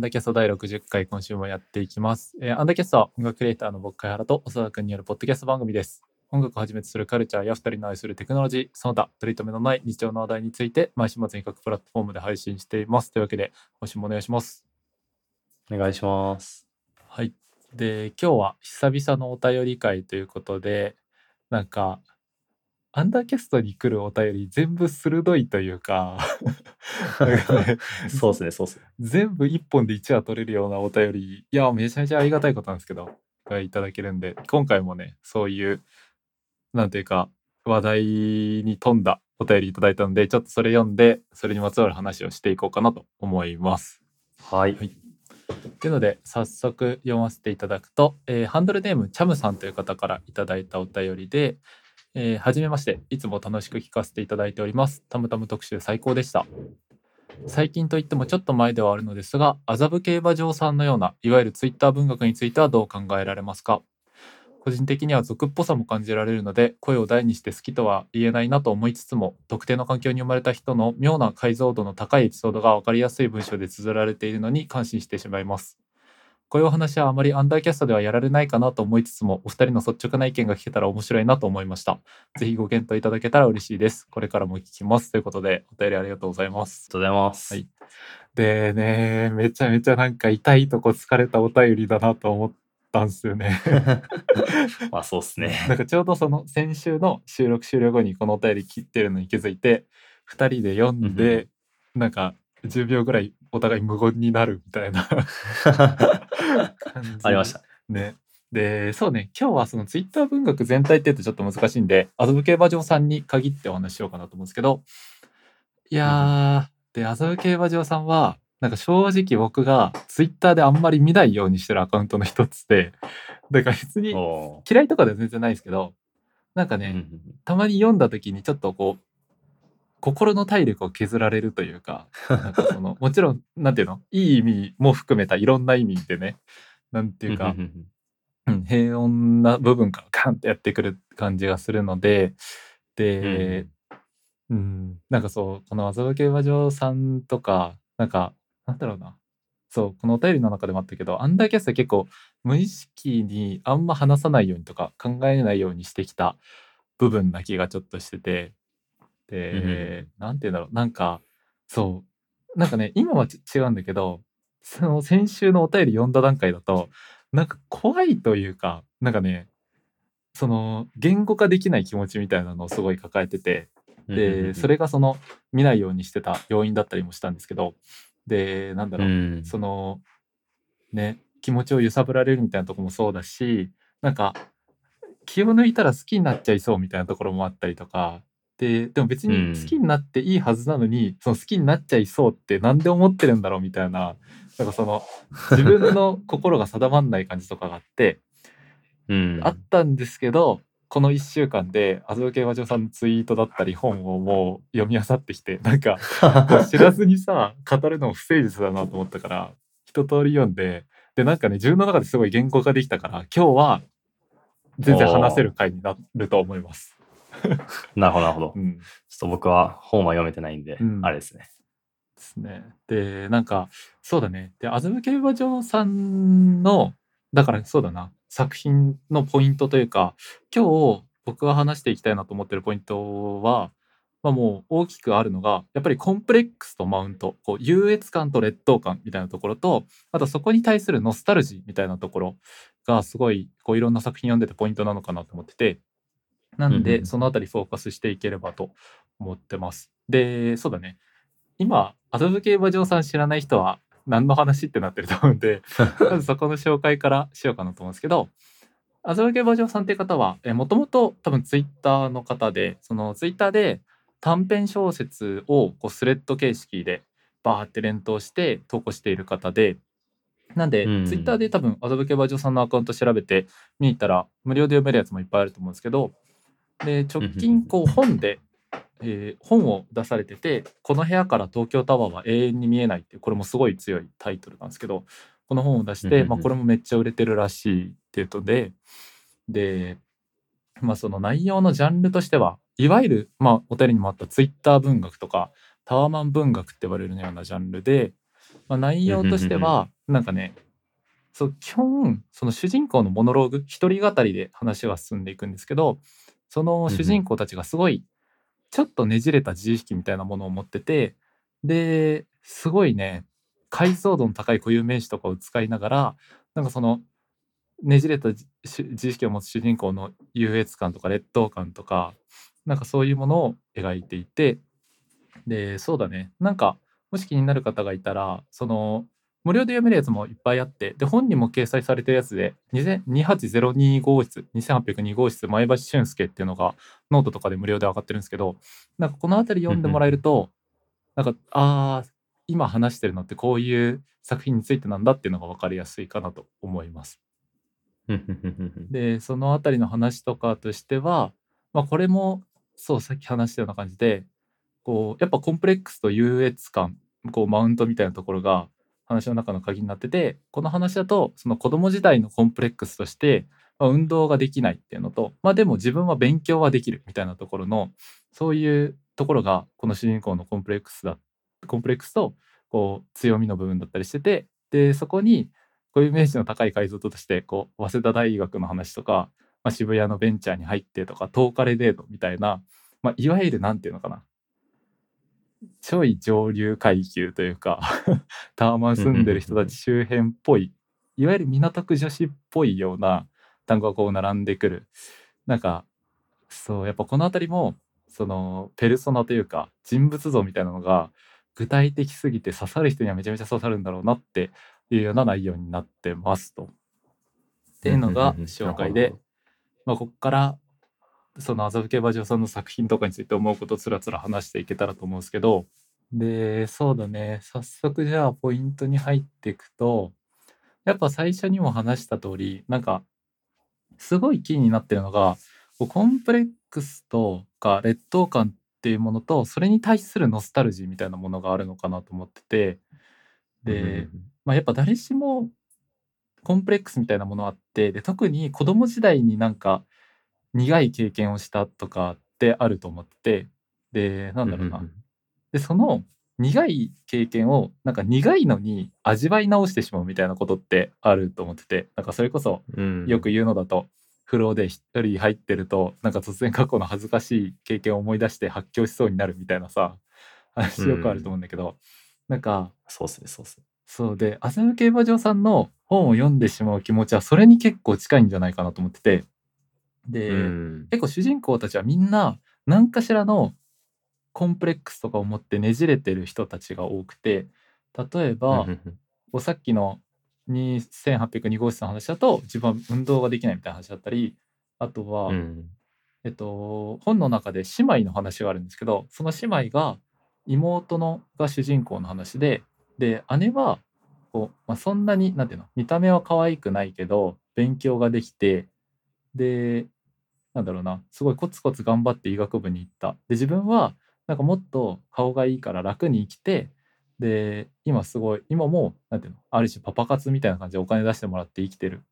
ンダーキャスト第60回今週もやっていきます。えーアンダーキャストは音楽クリエイターの僕、貝原と長田くんによるポッドキャスト番組です。音楽をはじめとするカルチャーや二人の愛するテクノロジー、その他、取り留めのない日常の話題について、毎週末に各プラットフォームで配信しています。というわけで、今週もお願いします。お願いします。はい。で、今日は久々のお便り会ということで、なんか、アンダーキャストに来るお便り全部鋭いというか、ね そうですね、そうですね。全部一本で一話取れるようなお便りいやめちゃめちゃありがたいことなんですけどがいただけるんで今回もねそういうなんていうか話題に富んだお便りいただいたのでちょっとそれ読んでそれにまつわる話をしていこうかなと思います。はい。はいというので早速読ませていただくと、えーハンドルネームチャムさんという方からいただいたお便りで「えーはじめまして。いつも楽しく聞かせていただいております。たむたむ特集最高でした」最近といってもちょっと前ではあるのですが麻布競馬場さんのようないわゆるツイッター文学についてはどう考えられますか？個人的には俗っぽさも感じられるので声を大にして好きとは言えないなと思いつつも特定の環境に生まれた人の妙な解像度の高いエピソードが分かりやすい文章で綴られているのに感心してしまいます。こういうお話はあまりアンダーキャストではやられないかなと思いつつもお二人の率直な意見が聞けたら面白いなと思いました。ぜひご検討いただけたら嬉しいです。これからも聞きます。ということでお便りありがとうございます。ありがとうございます。はい。でねめちゃめちゃなんか痛いとこ疲れたお便りだなと思ったんですよね。まあそうですね。なんかちょうどその先週の収録終了後にこのお便り切ってるのに気づいて2人で読んでなんか10秒ぐらいお互い無言になるみたいな ありました。ね。でそうね。今日はそのツイッター文学全体って言うとちょっと難しいんで麻布競馬場さんに限ってお話ししようかなと思うんですけど。いやー、で麻布競馬場さんはなんか正直僕がツイッターであんまり見ないようにしてるアカウントの一つでだから別にお嫌いとかでは全然ないですけどなんかーね、うん。たまに読んだ時にちょっとこう心の体力を削られるというかなんかその もちろんなんていうの？いい意味も含めたいろんな意味でねなんていうか、うんうん、平穏な部分からカンってやってくる感じがするのでで、うんなんかそうこの麻布競馬場さんとかなんかなんだろうな。そうこのお便りの中でもあったけどアンダーキャスト結構無意識にあんま話さないようにとか考えないようにしてきた部分な気がちょっとしててで、なんて言うんだろう。なんかそう。なんかね今はち違うんだけどその先週のお便り読んだ段階だとなんか怖いというかなんかねその言語化できない気持ちみたいなのをすごい抱えててでそれがその見ないようにしてた要因だったりもしたんですけどでなんだろう、うん。そのね気持ちを揺さぶられるみたいなとこもそうだしなんか気を抜いたら好きになっちゃいそうみたいなところもあったりとかででも別に好きになっていいはずなのに、その好きになっちゃいそうってなんで思ってるんだろうみたいな。なんかその自分の 心が定まんない感じとかがあってうん。あったんですけどこの1週間で麻布競馬場さんのツイートだったり本をもう読み漁ってきてなんか知らずにさ語るのも不誠実だなと思ったから一通り読んででなんかね自分の中ですごい言語化できたから今日は全然話せる回になると思います。なるほど、なるほど。ちょうん、っと僕は本は読めてないんでうん、あれですね。ですね。でなんかそうだねで麻布競馬場さんのだからそうだな作品のポイントというか今日僕が話していきたいなと思ってるポイントは、まあ、もう大きくあるのがやっぱりコンプレックスとマウントこう優越感と劣等感みたいなところとあとそこに対するノスタルジーみたいなところがすごいこういろんな作品読んでてポイントなのかなと思っててなんでそのあたりフォーカスしていければと思ってます。でそうだね。今麻布競馬場さん知らない人は何の話ってなってると思うんで まずそこの紹介からしようかなと思うんですけど麻布競馬場さんっていう方はもともと多分ツイッターの方でそのツイッターで短編小説をこうスレッド形式でバーって連投して投稿している方でなんで、うんツイッターで多分麻布競馬場さんのアカウント調べて見に行ったら無料で読めるやつもいっぱいあると思うんですけどで直近こう本で、えー本を出されてて「この部屋から東京タワーは永遠に見えない」っていうこれもすごい強いタイトルなんですけどこの本を出して、まあ、これもめっちゃ売れてるらしいっていうのでで、まあ、その内容のジャンルとしてはいわゆる、まあ、お便りにもあったツイッター文学とかタワマン文学って呼ばれるようなジャンルでまあ、内容としてはなんかねそう基本その主人公のモノローグ一人語りで話は進んでいくんですけどその主人公たちがすごいちょっとねじれた自意識みたいなものを持っててですごいね解像度の高い固有名詞とかを使いながらなんかそのねじれた自意識を持つ主人公の優越感とか劣等感とかなんかそういうものを描いていてでそうだね。なんかもし気になる方がいたらその無料で読めるやつもいっぱいあってで本にも掲載されてるやつで2802号室2802号室前橋俊介っていうのがノートとかで無料で上がってるんですけどなんかこの辺り読んでもらえるとなんかああ今話してるのってこういう作品についてなんだっていうのが分かりやすいかなと思います。でその辺りの話とかとしては、まあ、これもそうさっき話したような感じでこうやっぱコンプレックスと優越感こうマウントみたいなところが話の中の鍵になっててこの話だとその子供時代のコンプレックスとして、まあ、運動ができないっていうのと、まあ、でも自分は勉強はできるみたいなところのそういうところがこの主人公のコンプレックスだコンプレックスとこう強みの部分だったりしててでそこにこういう名詞の高い解像度としてこう早稲田大学の話とか、まあ、渋谷のベンチャーに入ってとか10日レデートみたいな、まあ、いわゆる何て言うのかなちょい上流階級というか タワマン住んでる人たち周辺っぽいいわゆる港区女子っぽいような単語がこう並んでくる。なんかそうやっぱこの辺りもそのペルソナというか人物像みたいなのが具体的すぎて刺さる人にはめちゃめちゃ刺さるんだろうなっていうような内容になってますと。っていうのが紹介で、まあ、ここからその麻布競馬場さんの作品とかについて思うことをつらつら話していけたらと思うんですけど。でそうだね。早速じゃあポイントに入っていくとやっぱ最初にも話した通りなんかすごいキーになってるのがコンプレックスとか劣等感っていうものとそれに対するノスタルジーみたいなものがあるのかなと思ってて。で、まあ、やっぱ誰しもコンプレックスみたいなものあってで特に子供時代になんか苦い経験をしたとかってあると思ってでなんだろうな、でその苦い経験をなんか苦いのに味わい直してしまうみたいなことってあると思っててなんかそれこそよく言うのだと、風呂で一人入ってるとなんか突然過去の恥ずかしい経験を思い出して発狂しそうになるみたいなさ話よくあると思うんだけど、なんかそうっすねそうっすね。そうで麻布競馬場さんの本を読んでしまう気持ちはそれに結構近いんじゃないかなと思っててで、結構主人公たちはみんな何かしらのコンプレックスとかを持ってねじれてる人たちが多くて例えばさっきの2802号室の話だと自分は運動ができないみたいな話だったりあとは、うん、えっと、本の中で姉妹の話があるんですけどその姉妹が妹のが主人公の話でで姉はこう、まあ、そんなになんていうの見た目は可愛くないけど勉強ができてでなんだろうな。すごいコツコツ頑張って医学部に行った。で自分はなんかもっと顔がいいから楽に生きてで今すごい今もなんていうのある種パパ活みたいな感じでお金出してもらって生きてる。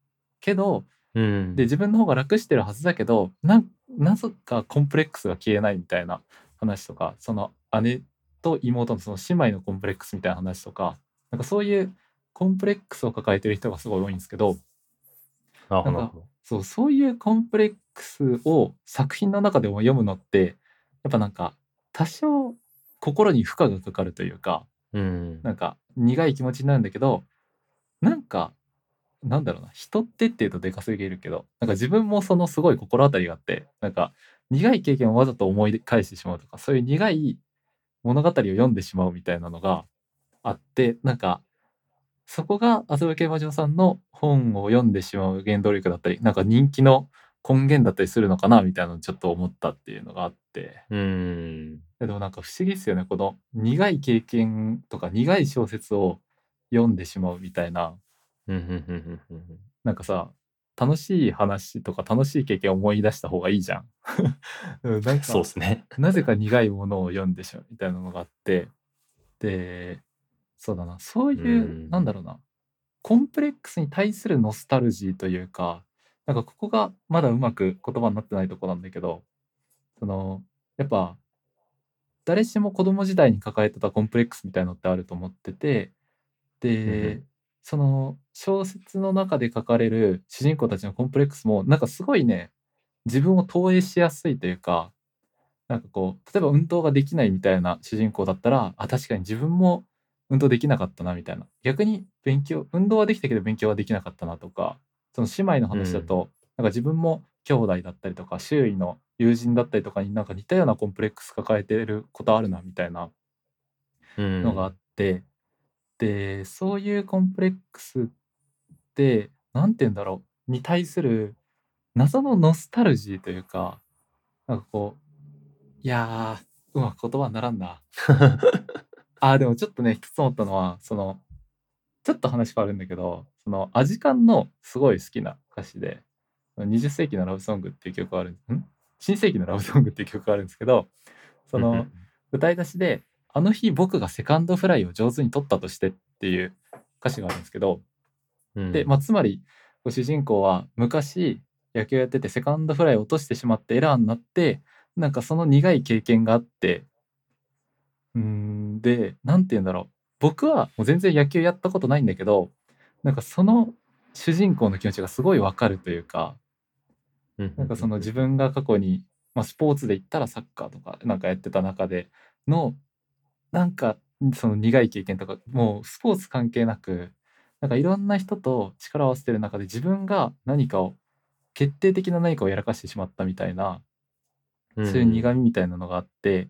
けど、うん、で自分の方が楽してるはずだけどななぜかコンプレックスが消えないみたいな話とかその姉と妹のその姉妹のコンプレックスみたいな話とかなんかそういうコンプレックスを抱えてる人がすごい多いんですけどなんかそうそういうコンプレックスを作品の中でも読むのってやっぱなんか多少心に負荷がかかるというか、うん、なんか苦い気持ちになるんだけどなんかなんだろうな人ってっていうとでかすぎるけどなんか自分もそのすごい心当たりがあってなんか苦い経験をわざと思い返してしまうとかそういう苦い物語を読んでしまうみたいなのがあってなんかそこが麻布競馬場さんの本を読んでしまう原動力だったりなんか人気の根源だったりするのかなみたいなのをちょっと思ったっていうのがあって。うん。でもなんか不思議ですよね。この苦い経験とか苦い小説を読んでしまうみたいな。なんかさ楽しい話とか楽しい経験を思い出した方がいいじゃん。なんかそうですね。なぜか苦いものを読んでしまうみたいなのがあって。でそうだな。そういう、うなんだろうな。コンプレックスに対するノスタルジーというかなんかここがまだうまく言葉になってないとこなんだけどそのやっぱ誰しも子供時代に抱えてたコンプレックスみたいのってあると思っててで、うんその小説の中で書かれる主人公たちのコンプレックスもなんかすごいね自分を投影しやすいというかなんかこう例えば運動ができないみたいな主人公だったらあ確かに自分も運動できなかったなみたいな。逆に勉強運動はできたけど勉強はできなかったなとかその姉妹の話だと、なんか自分も兄弟だったりとか周囲の友人だったりとかになんか似たようなコンプレックス抱えてることあるなみたいなうん。のがあって、でそういうコンプレックスって何て言うんだろう。に対する謎のノスタルジーというかなんかこういやーうまく言葉にならんな。あーでもちょっとね一つ思ったのはそのちょっと話変わるんだけどそのアジカンのすごい好きな歌詞で「20世紀のラブソング」っていう曲があるん新世紀のラブソングっていう曲があるんですけどその、歌い出しで「あの日僕がセカンドフライを上手に取ったとして」っていう歌詞があるんですけど、うん。で、まあ、つまり主人公は昔野球やっててセカンドフライを落としてしまってエラーになってなんかその苦い経験があってうーんで何て言うんだろう。僕はもう全然野球やったことないんだけどなんかその主人公の気持ちがすごいわかるというかうんなんかその自分が過去に、まあ、スポーツで言ったらサッカーとかなんかやってた中でのなんかその苦い経験とかもうスポーツ関係なくなんかいろんな人と力を合わせてる中で自分が何かを決定的な何かをやらかしてしまったみたいなそういう苦みみたいなのがあって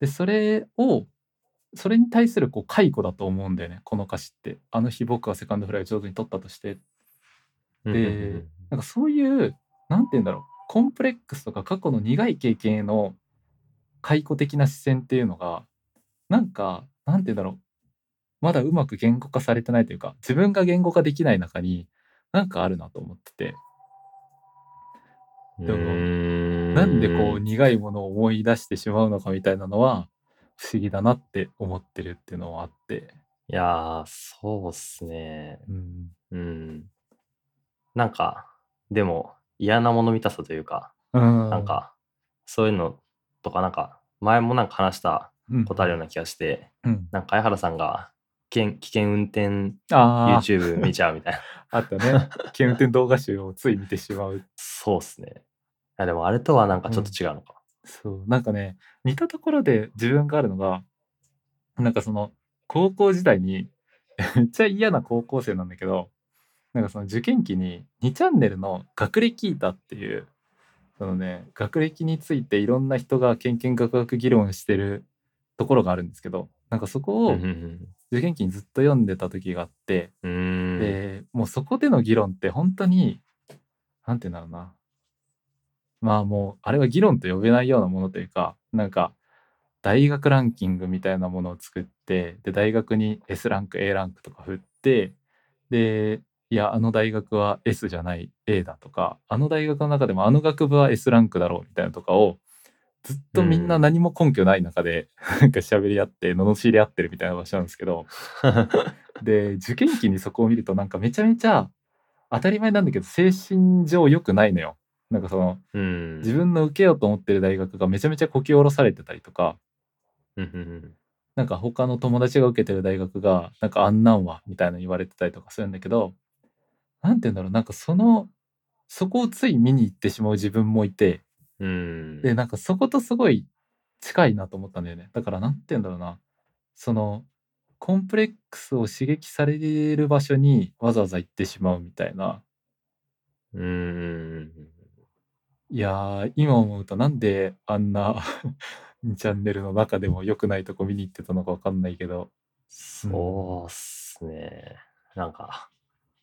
でそれをそれに対するこう解雇だと思うんだよね。この歌詞って。あの日僕はセカンドフライを上手に取ったとして。うんでなんかそういう、なんて言うんだろう、コンプレックスとか過去の苦い経験への解雇的な視線っていうのが、なんか、なんて言うんだろう、まだうまく言語化されてないというか、自分が言語化できない中に、なんかあるなと思ってて、うんでもうん。なんでこう苦いものを思い出してしまうのかみたいなのは、不思議だなって思ってるっていうのはあって、いやー、そうっすね。うん。うん。なんか、でも嫌なもの見たさというか、うん、なんか、そういうのとか、なんか、前もなんか話したうん、ことあるような気がして、うん。なんか、相原さんが危険危険運転 YouTube 見ちゃうみたいな。あったね。危険運転動画集をつい見てしまうそうっすね。いや、でもあれとはなんかちょっと違うのか。そう。なんかね似たところで自分があるのがなんかその高校時代に めっちゃ嫌な高校生なんだけどなんかその受験期に2チャンネルの「学歴板」っていうそのね学歴についていろんな人がけんけんがくがく議論してるところがあるんですけどなんかそこを受験期にずっと読んでた時があって。でもうそこでの議論って本当になんて言うんだろうなまあもうあれは議論と呼べないようなものというかなんか大学ランキングみたいなものを作ってで大学に S ランク A ランクとか振ってでいやあの大学は S じゃない A だとかあの大学の中でもあの学部は S ランクだろうみたいなとかをずっとみんな何も根拠ない中で、なんか喋り合って罵り合ってるみたいな場所なんですけど で受験期にそこを見るとなんかめちゃめちゃ当たり前なんだけど精神上良くないのよ。なんかそのうん。自分の受けようと思ってる大学がめちゃめちゃこき下ろされてたりとかなんか他の友達が受けてる大学がなんかあんなんはみたいな言われてたりとかするんだけどなんて言うんだろうなんかそのそこをつい見に行ってしまう自分もいてうん。うん。でなんかそことすごい近いなと思ったんだよねだからなんて言うんだろうなそのコンプレックスを刺激される場所にわざわざ行ってしまうみたいなうんうんいやー今思うとなんであんな チャンネルの中でも良くないとこ見に行ってたのかわかんないけどそうっすね。なんか、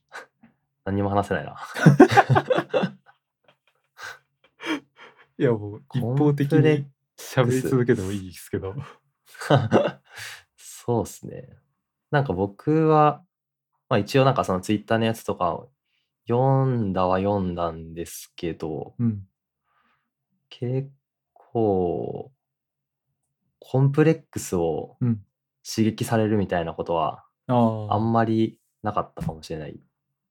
何にも話せないな。いやもう一方的に喋り続けてもいいですけどそうっすね。なんか僕は、まあ一応なんかそのツイッターのやつとかを読んだは読んだんですけど、うん結構、コンプレックスをうん刺激されるみたいなことはあんまりなかったかもしれない。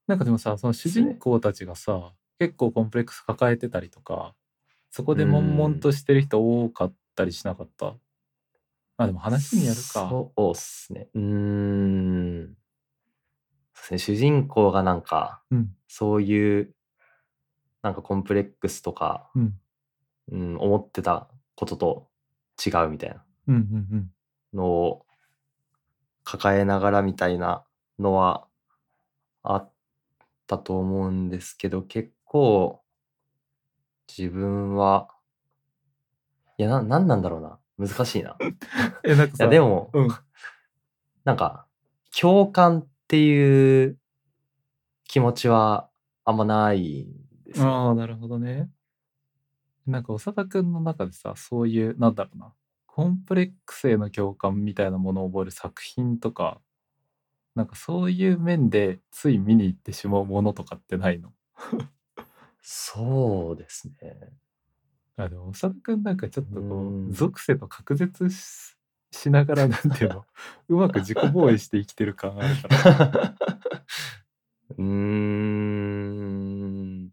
なんかでもさその主人公たちがさ結構コンプレックス抱えてたりとかそこで悶々としてる人多かったりしなかった？あでも話にやるかそうっすね。うーん。ですね、主人公がなんか、うん。そういう、なんかコンプレックスとか、うん。うん、思ってたことと違うみたいなうんうんうん。のを抱えながらみたいなのはあったと思うんですけど、結構自分は、いや、な、なんなんだろうな。難しいな。なんかさ、や、でも、うん。なんか、共感っていう気持ちはあんまないんですよ。ああ、なるほどね。なんか長田くんの中でさ、そういう、なんだろうな、コンプレックスへの共感みたいなものを覚える作品とか、なんかそういう面でつい見に行ってしまうものとかってないの？そうですね。あでも長田くんなんかちょっとこう属性と隔絶ししながら、なんていうの、うまく自己防衛して生きてる感あるから。うーん。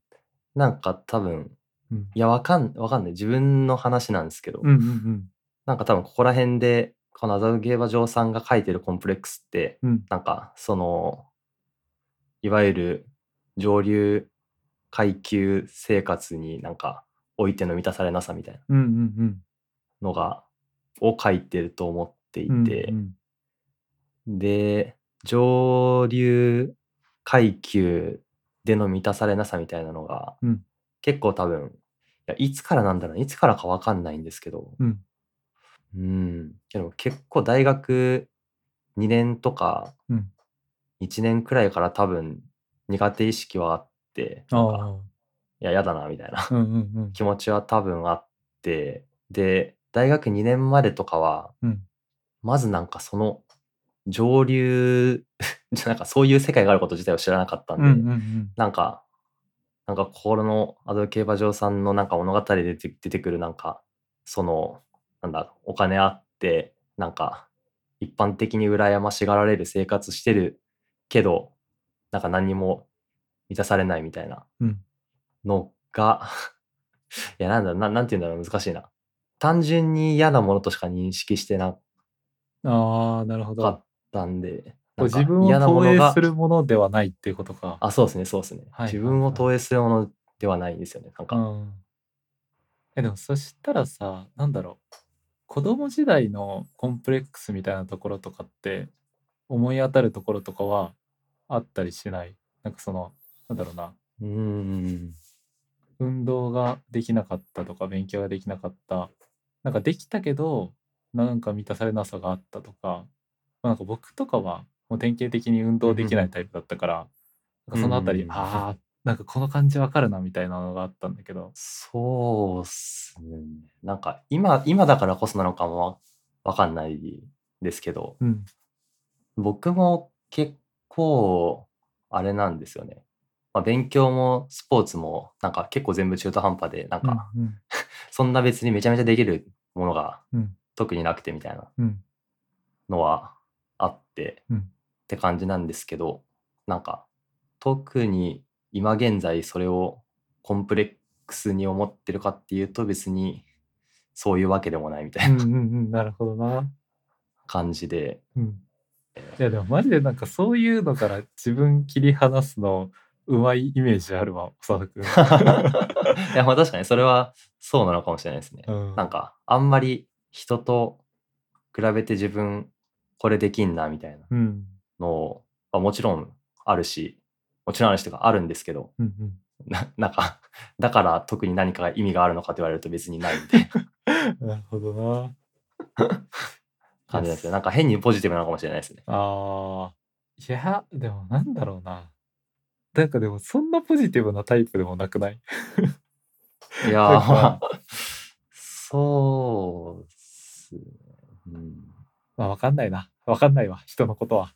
なんか多分、うん。いや、わかん、わかんない。自分の話なんですけど、うんうんうん。なんか多分ここら辺で、このアザウゲーバ嬢さんが書いてるコンプレックスって、うん。なんかその、いわゆる上流階級生活になんかおいての満たされなさみたいなうんうんうん。のが、を書いてると思っていうんて、うんで、上流階級での満たされなさみたいなのが、うん結構多分、いやいつからなんだろういつからかわかんないんですけど、うんうん。でも結構大学2年とかうん1年くらいから多分苦手意識はあって、なんか、あいや、やだな、みたいなあ。うんうんうん。気持ちは多分あって、で、大学2年までとかは、うん。まずなんかその上流、なんかそういう世界があること自体を知らなかったんで、うんうんうん。なんか、なんか心のアド競馬場さんのなんか物語で出て出てくるなんか、その、なんだ、お金あって、なんか、一般的に羨ましがられる生活してるけど、なんか何にも満たされないみたいなうんのが、いや、なんだ、ななんて言うんだろう、難しいな。単純に嫌なものとしか認識してなああ、なるほど。かったんで、自分を投影するものではないっていうことか。あ、そうですね、そうですね。はい自分を投影するものではないんですよね。なんか、うん。え、でもそしたらさ、なんだろう。子供時代のコンプレックスみたいなところとかって、思い当たるところとかはあったりしない？なんかその、なんだろうな。うーん。運動ができなかったとか、勉強ができなかった。なんかできたけど、なんか満たされなさがあったとか、まあなんか僕とかはもう典型的に運動できないタイプだったから、なんかそのあたり、うんああ、なんかこの感じわかるなみたいなのがあったんだけど。そうっすね。なんか今、今だからこそなのかもわかんないですけど、うん。僕も結構、あれなんですよね。まあ、勉強もスポーツもなんか結構全部中途半端で、なんかうん そんな別にめちゃめちゃできるものがうん特になくてみたいなうんのはあって、うんって感じなんですけど、なんか特に今現在それをコンプレックスに思ってるかっていうと別にそういうわけでもないみたいなうんうんうんなるほどな。感じで、うん。いやでもマジでなんかそういうのから自分切り離すのうまいイメージあるわ、長田君。いやまあ確かにそれはそうなのかもしれないですね。うんなんかあんまり人と比べて自分これできんなみたいなうん。のはもちろんあるし、もちろんあるしとかあるんですけど、うんうん。な なんか、だから特に何かが意味があるのかと言われると別にないみたいな なるほどな。感じですよ。なんか変にポジティブなのかもしれないですね。ああ。いや、でもなんだろうな。なんかでもそんなポジティブなタイプでもなくない？いやまあ、そうっすね。うん、まあわかんないな。わかんないわ、人のことは。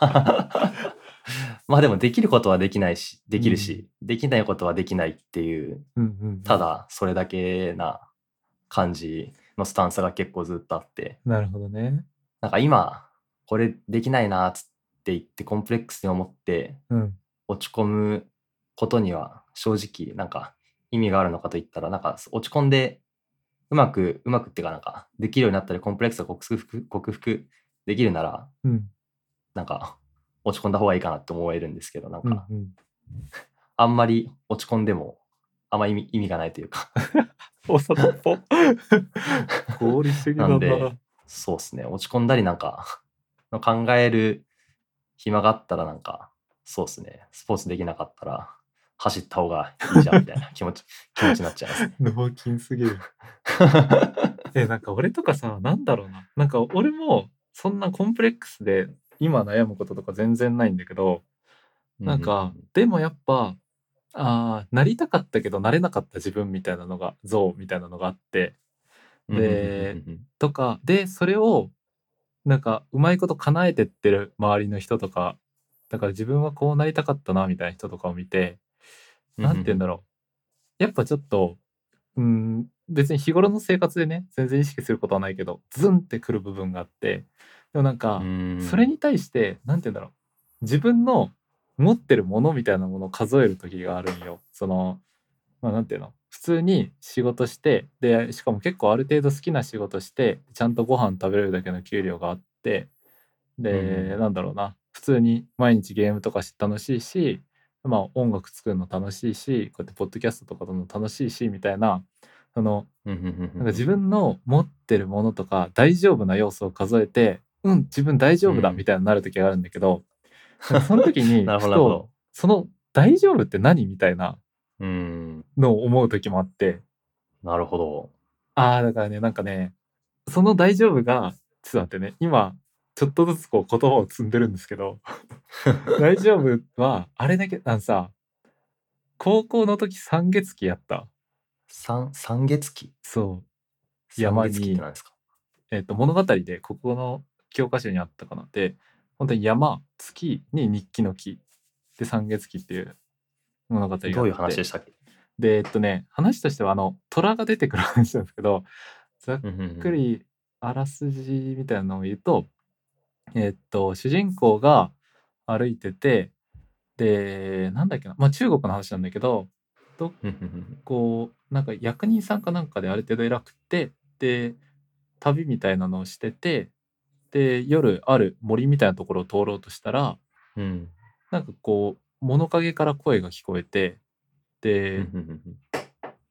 まあでもできることはできないし、できるし、できないことはできないっていう、うんうんうんた。だそれだけな感じのスタンスが結構ずっとあって、なるほどね。なんか今、これできないなっつって言ってコンプレックスに思ってうん。落ち込むことには正直なんか意味があるのかと言ったらなんか落ち込んでうまくうまくっていうかなんかできるようになったりコンプレックスを克服克服できるならうん。なんか 落ち込んだ方がいいかなって思えるんですけど、なんか、うんうん あんまり落ち込んでも、あんま意味意味がないというか、おさとっぽ合理主義だなんでな。そうですね、落ち込んだりなんか、考える暇があったらなんか、そうですね、スポーツできなかったら、走った方がいいじゃんみたいな気持ち、気持ちになっちゃいますね。脳筋すぎる。え、なんか俺とかさ、なんだろうな。なんか俺もそんなコンプレックスで今悩むこととか全然ないんだけど、なんか、でもやっぱ、あーなりたかったけどなれなかった自分みたいなのが、像みたいなのがあって、うんうんうんうん、でとか、で、それを、なんか、うまいこと叶えてってる周りの人とか、だから自分はこうなりたかったな、みたいな人とかを見て、なんて言うんだろう。やっぱちょっと、うん、別に日頃の生活でね、全然意識することはないけど、ズンってくる部分があって、でもなんか、うんそれに対して、なんて言うんだろう。自分の持ってるものみたいなものを数える時があるんよ。その、まあなんていうの普通に仕事して、で、しかも結構ある程度好きな仕事して、ちゃんとご飯食べれるだけの給料があって、で、うんなんだろうな。普通に毎日ゲームとかして楽しいし、まあ音楽作るの楽しいし、こうやってポッドキャストとか撮るの楽しいし、みたいな、その、なんか自分の持ってるものとか大丈夫な要素を数えて、うん、自分大丈夫だうん。みたいになる時があるんだけど、なんかその時に、と、その大丈夫って何みたいなうん、のを思う時もあって、なるほど。ああ、だからね、なんかね、その大丈夫が、ちょっと待ってね、今、ちょっとずつこう言葉を積んでるんですけど、大丈夫は、あれだけ、あのさ、高校の時三月期やった。三三月期？そう。山月期って何ですか？えっ、と、物語で国語の教科書にあったかな。で、本当に山、月に日記の木。で、三月期っていう物語があって。どういう話でしたっけ？で、えっとね、話としては、あの、虎が出てくる話なんですけど、ざっくりあらすじみたいなのを言うと、えっと、主人公が歩いてて、で、なんだっけな、まあ中国の話なんだけど、どうんうんうんこうなんか役人さんかなんかである程度偉くってで旅みたいなのをしててで夜ある森みたいなところを通ろうとしたらうん。なんかこう物陰から声が聞こえてで、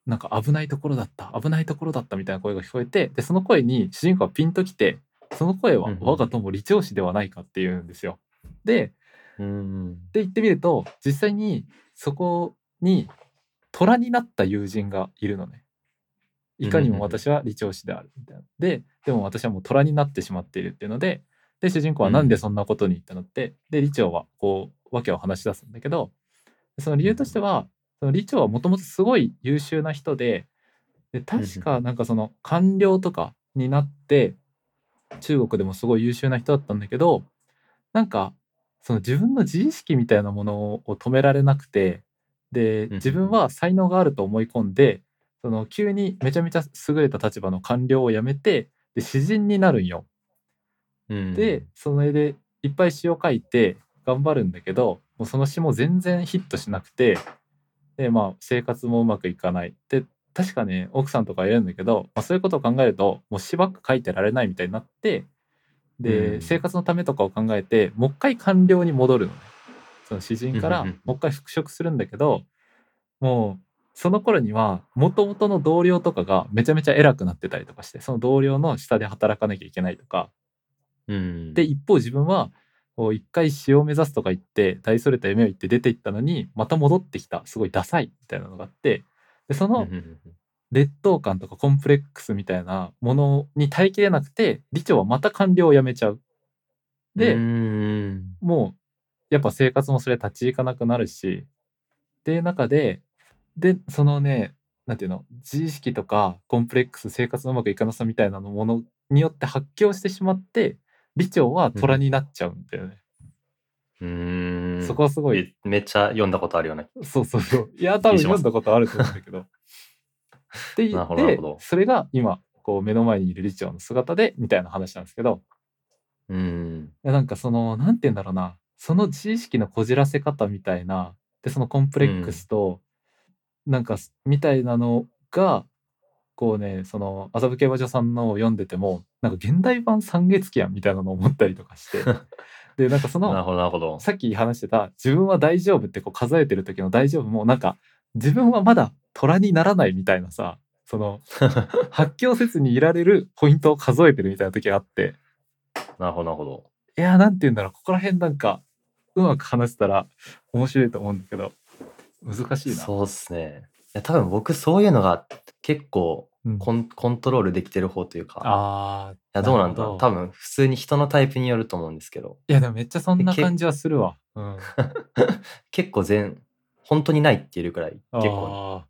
なんか危ないところだった危ないところだったみたいな声が聞こえてでその声に主人公はピンときてその声は我が友李長氏ではないかっていうんですよ。でうんうん。で言ってみると実際にそこに虎になった友人がいるのね。いかにも私は李長氏であるみたいな。ででも私はもう虎になってしまっているっていうのでで主人公はなんでそんなことにってなって、で李長はこう訳を話し出すんだけどその理由としてはその李長はもともとすごい優秀な人でで確かなんかその官僚とかになって中国でもすごい優秀な人だったんだけどなんかその自分の自意識みたいなものを止められなくてでうん。自分は才能があると思い込んでその急にめちゃめちゃ優れた立場の官僚を辞めてで詩人になるんよ。うん。でそれでいっぱい詩を書いて頑張るんだけどもうその詩も全然ヒットしなくてでまあ生活もうまくいかない。で確かね奥さんとかいるんだけど、まあ、そういうことを考えるともう詩ばっか書いてられないみたいになってで、うん。生活のためとかを考えてもう一回官僚に戻るのねその詩人からもう一回復職するんだけどもうその頃には元々の同僚とかがめちゃめちゃ偉くなってたりとかしてその同僚の下で働かなきゃいけないとか。うん。で一方自分は一回詩を目指すとか言って大それた夢を言って出ていったのにまた戻ってきたすごいダサいみたいなのがあってでその劣等感とかコンプレックスみたいなものに耐えきれなくて李長はまた官僚を辞めちゃう。で、うん。もうやっぱ生活もそれ立ち行かなくなるしっていう中ででそのねなんていうの自意識とかコンプレックス生活のうまくいかなさみたいなのものによって発狂してしまって李長は虎になっちゃうんだよね。うん。そこはすごい。めめっちゃ読んだことあるようなそうそうそう。いや、多分読んだことあると思うんだけど。って言なるってそれが今、こう目の前にいる李長の姿で、みたいな話なんですけど、うん。なんかその、なんて言うんだろうな、その自意識のこじらせ方みたいな、で、そのコンプレックスと、なんか、みたいなのが、こうね、その、麻布競馬場さんのを読んでても、なんか現代版三月期やんみたいなのを思ったりとかして、でなんかそのなるほど、なるほど。さっき話してた自分は大丈夫ってこう数えてる時の大丈夫もなんか自分はまだ虎にならないみたいなさその 発狂せずにいられるポイントを数えてるみたいな時があってなるほど、なるほど。いやーなんて言うんだろうここら辺なんかうまく話せたら面白いと思うんだけど難しいな。そうっすね。いや、多分僕そういうのが結構うん。コンコントロールできてる方というか、いあーや、どうなんだ多分普通に人のタイプによると思うんですけど、いやでもめっちゃそんなけ感じはするわ。うん、結構全、本当にないって言えるくらい、結構あ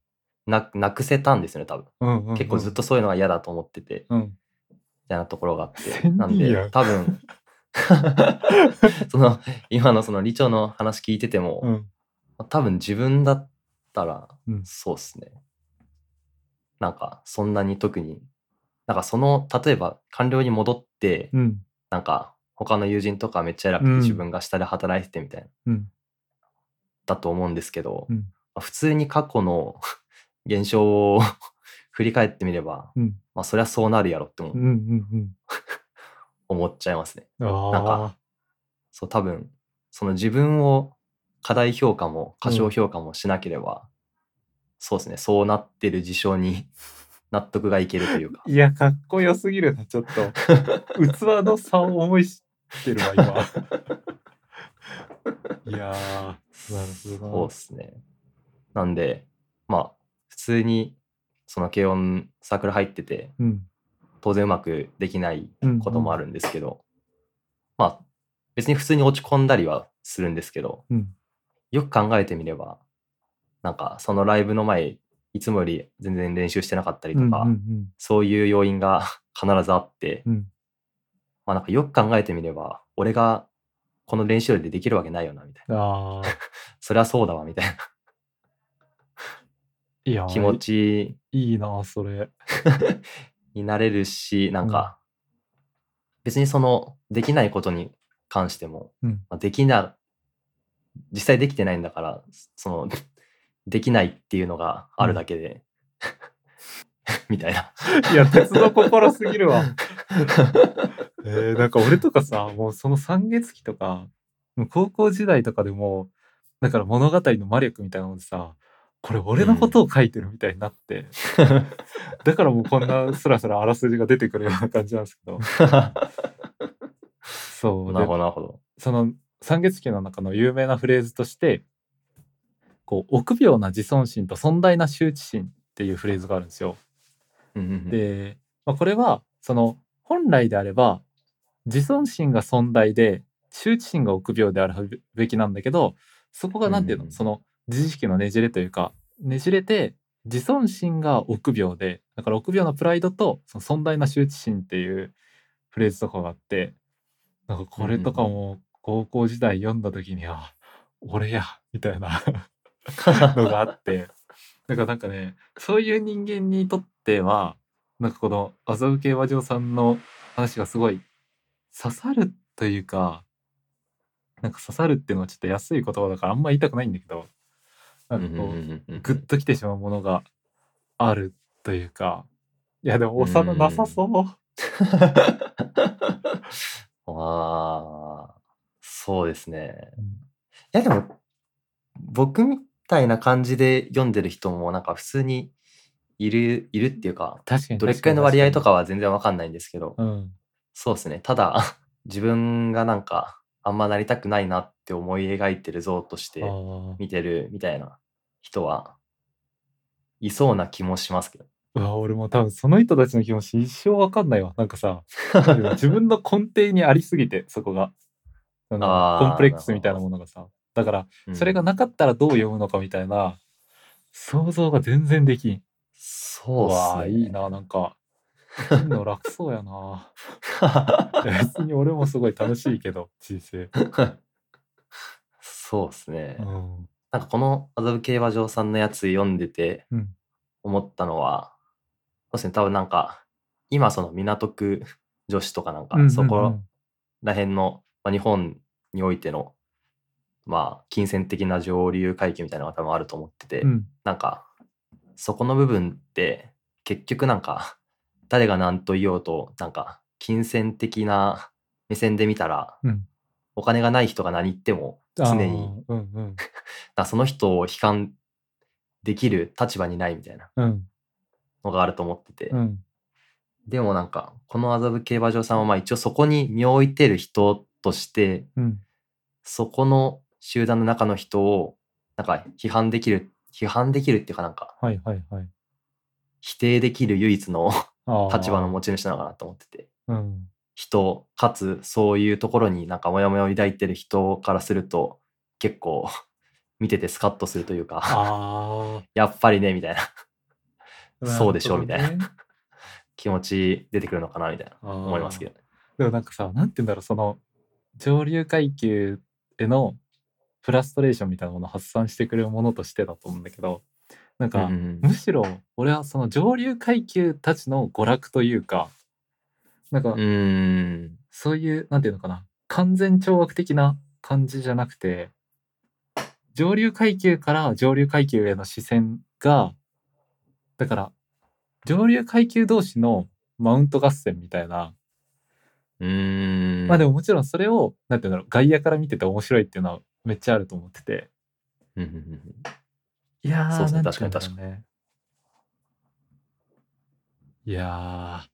ななくせたんですよね、多分。ーうんうんうん。結構ずっとそういうのが嫌だと思ってて、うん。みたいなところがあって。仙なんで、多分、その、今のその理長の話聞いてても、うん。多分自分だったら、うん。そうっすね。なんか、そんなに特に、なんかその、例えば官僚に戻って、うん。なんか、他の友人とかめっちゃ偉くてうん。自分が下で働いててみたいな、うん。だと思うんですけど、普通に過去の 現象を 振り返ってみれば、うん。まあそりゃそうなるやろって思うんうん思っちゃいますね。なんかそう、多分、その自分を過大評価も過小評価もしなければ、そうですね、そうなってる事象に 納得がいけるというかー。いやかっこよすぎるなちょっと器の差を思い知ってるわ今 いやーなるほどそうですね。なんで、まあ、普通に、その軽音サークル入ってて、なうん当然うまくできないうんこともあるんですけど、まあ、別に普通に落ち込んだりはするんですけど、うん。よく考えてみれば、なんかそのライブの前、いつもより全然練習してなかったりとか、うんうんそういう要因が 必ずあって、うん。まあなんかよく考えてみれば、俺がこの練習量でできるわけないよな、みたいな。そりゃそうだわ、みたいいや気持ち。いいなそれ になれるし、なんか、別にその、できないことに関しても、うん。まあできな、実際できてないんだから、その、できないっていうのがあるだけで、みたいな。いや鉄の心すぎるわ。えー、なんか俺とかさもうその三月期とか高校時代とかでもだから物語の魔力みたいなのでさこれ俺のことを書いてるみたいになって、だからもうこんなスラスラあらすじが出てくるような感じなんですけど。そう。でなるほど、なるほど。その三月期の中の有名なフレーズとしてこう臆病な自尊心と尊大な羞恥心っていうフレーズがあるんですよ。うんうんうん。で、まあ、これはその本来であれば自尊心が尊大で羞恥心が臆病であるべきなんだけどそこがなんていうの、うん。その自意識のねじれというかねじれて自尊心が臆病でだから臆病なプライドとその尊大な羞恥心っていうフレーズとかがあってなんかこれとかも高校時代読んだ時には俺やみたいな のがあってだからなんかねそういう人間にとってはなんかこの麻生系和丈さんの話がすごい刺さるというかなんか刺さるっていうのはちょっと安い言葉だからあんま言いたくないんだけどなんかこうグッときてしまうものがあるというか。いやでも幼なさそう。ああ、そうですね。いやでも、僕みたいな感じで読んでる人もなんか普通にいる、いるっていうか、確かにどれくらいの割合とかは全然わかんないんですけど、うんそうですね。ただ、自分がなんか、あんまなりたくないなって思い描いてる像として見てるみたいな人はいそうな気もしますけど。うわ俺も多分その人たちの気持ち一生わかんないわ。なんかさ 自分の根底にありすぎてそこが。コンプレックスみたいなものがさ。だからうん。それがなかったらどう読むのかみたいな想像が全然できん。そうっわすね。あいいななんか。の楽そうやな。別に俺もすごい楽しいけど人生。そうですね。うんなんかこの麻布競馬場さんのやつ読んでてうん。思ったのは、そうですね、多分なんか、今その港区女子とかなんか、そこら辺の、まあ、日本においての、まあ、金銭的な上流階級みたいなのが多分あると思ってて、うん。なんか、そこの部分って、結局なんか、誰が何と言おうと、なんか、金銭的な目線で見たら、うん。お金がない人が何言っても常に、うんうん。あその人を悲観できる立場にないみたいな。うん。のがあると思ってて、うん。でもなんか、この麻布競馬場さんはまあ一応そこに身を置いてる人として、うん。そこの集団の中の人を、なんか批判できる、批判できるっていうかなんか、はいはいはい。否定できる唯一の 立場の持ち主なのかなと思ってて、うん人、かつそういうところになんかモヤモヤを抱いてる人からすると、結構 見ててスカッとするというか、あ やっぱりね、みたいなあそうでしょみたいな 気持ち出てくるのかな、みたいな思思いますけどね。でもなんかさなんて言うんだろうその上流階級へのフラストレーションみたいなものを発散してくれるものとしてだと思うんだけどなんか、むしろ俺はその上流階級たちの娯楽というかなんかうーん。そういうなんていうのかな。完全懲悪的な感じじゃなくて上流階級から上流階級への視線がだから上流階級同士のマウント合戦みたいな。うーん。まあでももちろんそれをなんていうんだろう外野から見てて面白いっていうのはめっちゃあると思ってて。うんうんうんうん。いやーそうですね。なんていうんだろ確かうねいやー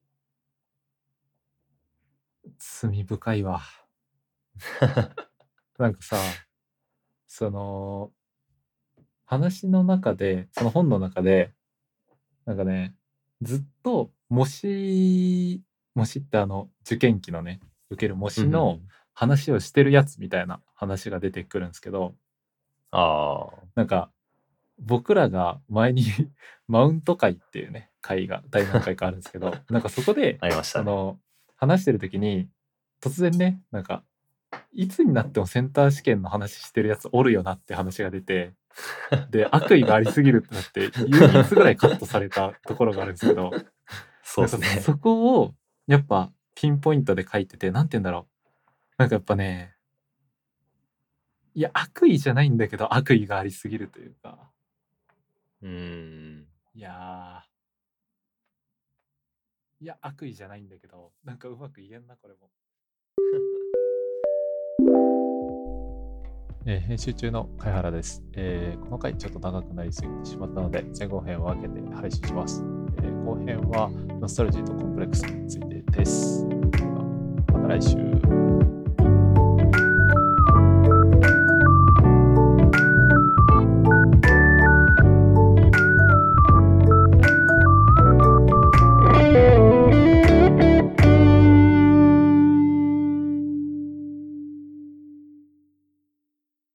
罪深いわなんかさその話の中でその本の中でなんかねずっと模試模試ってあの受験期のね受ける模試の話をしてるやつみたいな話が出てくるんですけどああ。なんか僕らが前に マウント会っていうね会が第何回かあるんですけどなんかそこでありましたね。あの話してる時に突然ねなんかいつになってもセンター試験の話してるやつおるよなって話が出てで 悪意がありすぎるってなって唯一ぐらいカットされたところがあるんですけどそうですね。そこをやっぱピンポイントで書いててなんて言うんだろうなんかやっぱねいや悪意じゃないんだけど悪意がありすぎるというかうーん。いやーいや悪意じゃないんだけどなんかうまく言えんなこれも。えー編集中の貝原です、えーこの回ちょっと長くなりすぎてしまったので前後編を分けて配信します、えー後編はノスタルジーとコンプレックスについてです。また来週。